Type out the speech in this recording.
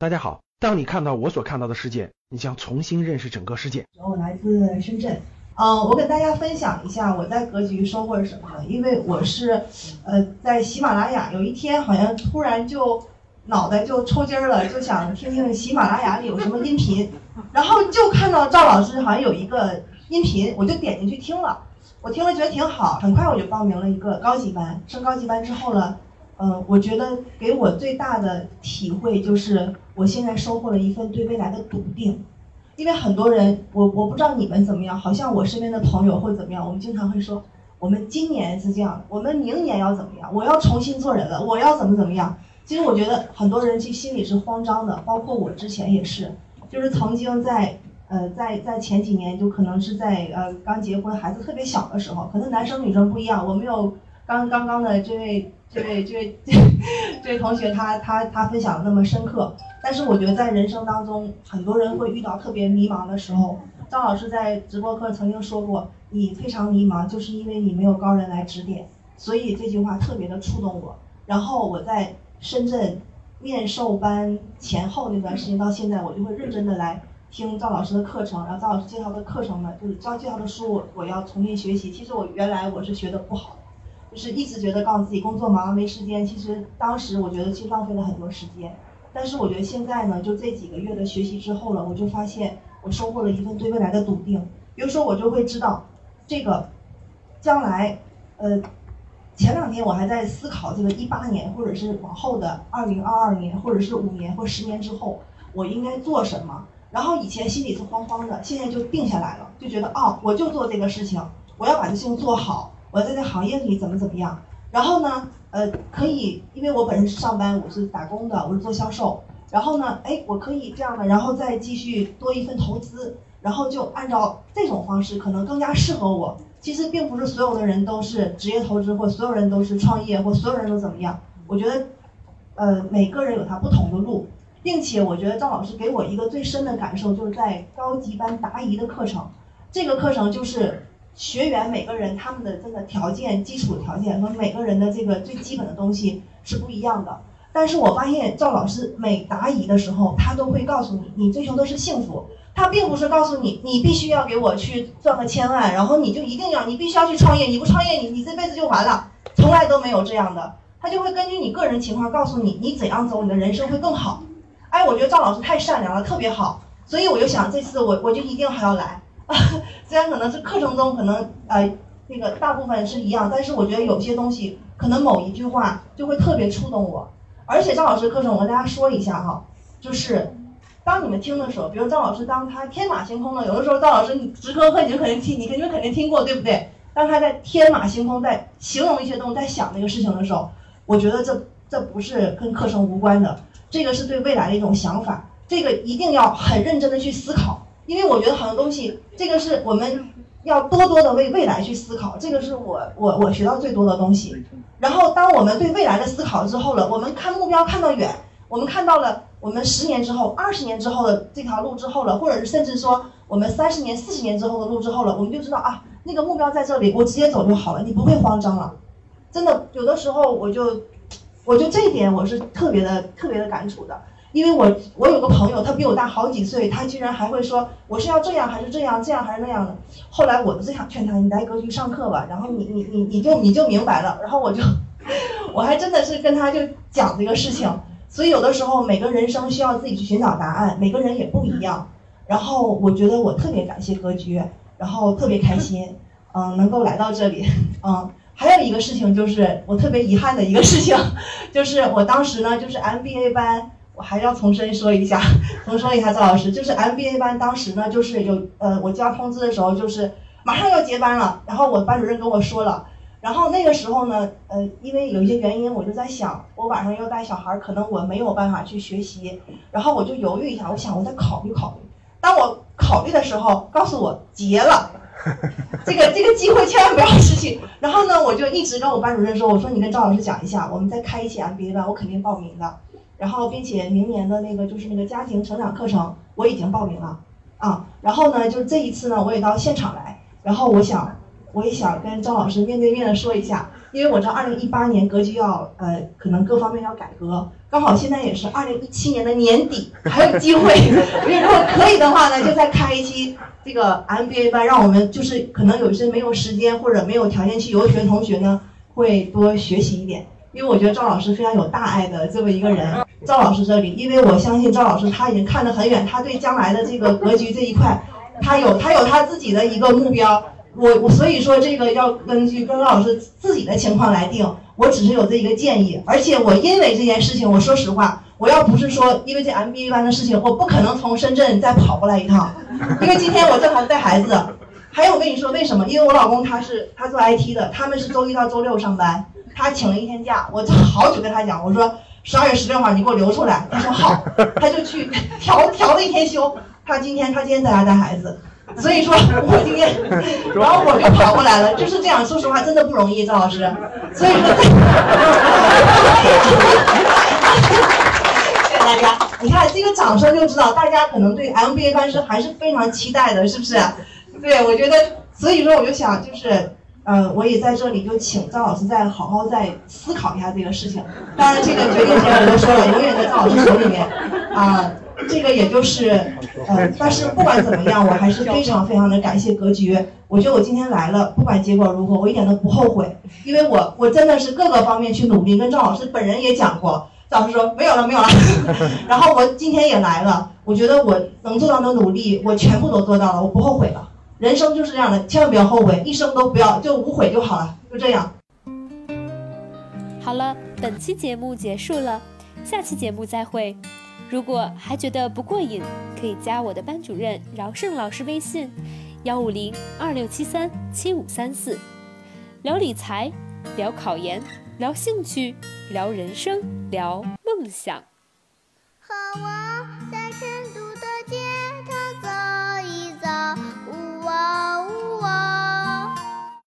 大家好，当你看到我所看到的世界，你将重新认识整个世界。我来自深圳，嗯，我跟大家分享一下我在格局收获是什么？因为我是，呃，在喜马拉雅有一天好像突然就脑袋就抽筋了，就想听听喜马拉雅里有什么音频，然后就看到赵老师好像有一个音频，我就点进去听了，我听了觉得挺好，很快我就报名了一个高级班，升高级班之后呢。嗯，我觉得给我最大的体会就是，我现在收获了一份对未来的笃定。因为很多人，我我不知道你们怎么样，好像我身边的朋友会怎么样，我们经常会说，我们今年是这样的，我们明年要怎么样，我要重新做人了，我要怎么怎么样。其实我觉得很多人其实心里是慌张的，包括我之前也是，就是曾经在呃在在前几年，就可能是在呃刚结婚，孩子特别小的时候，可能男生女生不一样，我没有刚刚刚的这位。这位这位 这位同学，他他他分享的那么深刻，但是我觉得在人生当中，很多人会遇到特别迷茫的时候。张老师在直播课曾经说过，你非常迷茫，就是因为你没有高人来指点，所以这句话特别的触动我。然后我在深圳面授班前后那段时间到现在，我就会认真的来听赵老师的课程，然后赵老师介绍的课程呢，就是赵介绍的书，我要重新学习。其实我原来我是学的不好。就是一直觉得告诉自己工作忙没时间，其实当时我觉得其实浪费了很多时间。但是我觉得现在呢，就这几个月的学习之后了，我就发现我收获了一份对未来的笃定。比如说我就会知道，这个将来，呃，前两天我还在思考这个一八年或者是往后的二零二二年或者是五年或十年之后我应该做什么。然后以前心里是慌慌的，现在就定下来了，就觉得哦，我就做这个事情，我要把这事情做好。我在这行业里怎么怎么样？然后呢，呃，可以，因为我本身是上班，我是打工的，我是做销售。然后呢，哎，我可以这样的，然后再继续多一份投资，然后就按照这种方式，可能更加适合我。其实并不是所有的人都是职业投资，或所有人都是创业，或所有人都怎么样。我觉得，呃，每个人有他不同的路，并且我觉得赵老师给我一个最深的感受，就是在高级班答疑的课程，这个课程就是。学员每个人他们的这个条件、基础条件和每个人的这个最基本的东西是不一样的。但是我发现赵老师每答疑的时候，他都会告诉你，你追求的是幸福。他并不是告诉你，你必须要给我去赚个千万，然后你就一定要，你必须要去创业。你不创业，你你这辈子就完了。从来都没有这样的。他就会根据你个人情况告诉你，你怎样走，你的人生会更好。哎，我觉得赵老师太善良了，特别好。所以我就想，这次我我就一定还要来。虽然可能是课程中可能呃那个大部分是一样，但是我觉得有些东西可能某一句话就会特别触动我。而且张老师课程我跟大家说一下哈，就是当你们听的时候，比如张老师当他天马行空的，有的时候张老师你直播课你就肯定听，你肯定肯定听过对不对？当他在天马行空在形容一些东西，在想那个事情的时候，我觉得这这不是跟课程无关的，这个是对未来的一种想法，这个一定要很认真的去思考。因为我觉得很多东西，这个是我们要多多的为未来去思考，这个是我我我学到最多的东西。然后，当我们对未来的思考之后了，我们看目标看到远，我们看到了我们十年之后、二十年之后的这条路之后了，或者是甚至说我们三十年、四十年之后的路之后了，我们就知道啊，那个目标在这里，我直接走就好了，你不会慌张了。真的，有的时候我就，我就这一点我是特别的、特别的感触的。因为我我有个朋友，他比我大好几岁，他居然还会说我是要这样还是这样，这样还是那样的。后来我就想劝他，你来格局上课吧，然后你你你你就你就明白了。然后我就，我还真的是跟他就讲这个事情。所以有的时候每个人生需要自己去寻找答案，每个人也不一样。然后我觉得我特别感谢格局，然后特别开心，嗯，能够来到这里，嗯。还有一个事情就是我特别遗憾的一个事情，就是我当时呢就是 MBA 班。还要重申说一下，重申一下赵老师，就是 MBA 班当时呢，就是有呃，我交通知的时候就是马上要结班了，然后我班主任跟我说了，然后那个时候呢，呃，因为有一些原因，我就在想，我晚上要带小孩，可能我没有办法去学习，然后我就犹豫一下，我想我再考虑考虑。当我考虑的时候，告诉我结了，这个这个机会千万不要失去。然后呢，我就一直跟我班主任说，我说你跟赵老师讲一下，我们再开一期 MBA 班，我肯定报名的。然后，并且明年的那个就是那个家庭成长课程，我已经报名了，啊，然后呢，就这一次呢，我也到现场来，然后我想，我也想跟张老师面对面的说一下，因为我知道二零一八年格局要呃可能各方面要改革，刚好现在也是二零一七年的年底，还有机会。我觉得如果可以的话呢，就再开一期这个 MBA 班，让我们就是可能有一些没有时间或者没有条件去游学的同学呢，会多学习一点。因为我觉得赵老师非常有大爱的这么一个人，赵老师这里，因为我相信赵老师他已经看得很远，他对将来的这个格局这一块，他有他有他自己的一个目标。我我所以说这个要根据跟老师自己的情况来定，我只是有这一个建议，而且我因为这件事情，我说实话，我要不是说因为这 MBA 班的事情，我不可能从深圳再跑过来一趟，因为今天我正好带孩子，还有我跟你说为什么？因为我老公他是他做 IT 的，他们是周一到周六上班，他请了一天假，我好久跟他讲，我说十二月十六号你给我留出来，他说好，他就去调调了一天休，他今天他今天在家带孩子。所以说，我今天，然后我就跑过来了，就是这样。说实话，真的不容易，赵老师。所以说，谢谢大家。你看这个掌声就知道，大家可能对 MBA 班师还是非常期待的，是不是？对，我觉得，所以说我就想，就是，呃，我也在这里就请赵老师再好好再思考一下这个事情。当然，这个决定权我都说了，永远在赵老师手里面，啊。这个也就是，呃，但是不管怎么样，我还是非常非常的感谢格局。我觉得我今天来了，不管结果如何，我一点都不后悔，因为我我真的是各个方面去努力，跟赵老师本人也讲过，赵老师说没有了没有了，然后我今天也来了，我觉得我能做到的努力，我全部都做到了，我不后悔了。人生就是这样的，千万不要后悔，一生都不要就无悔就好了，就这样。好了，本期节目结束了，下期节目再会。如果还觉得不过瘾，可以加我的班主任饶胜老师微信：幺五零二六七三七五三四，聊理财，聊考研，聊兴趣，聊人生，聊梦想。好啊。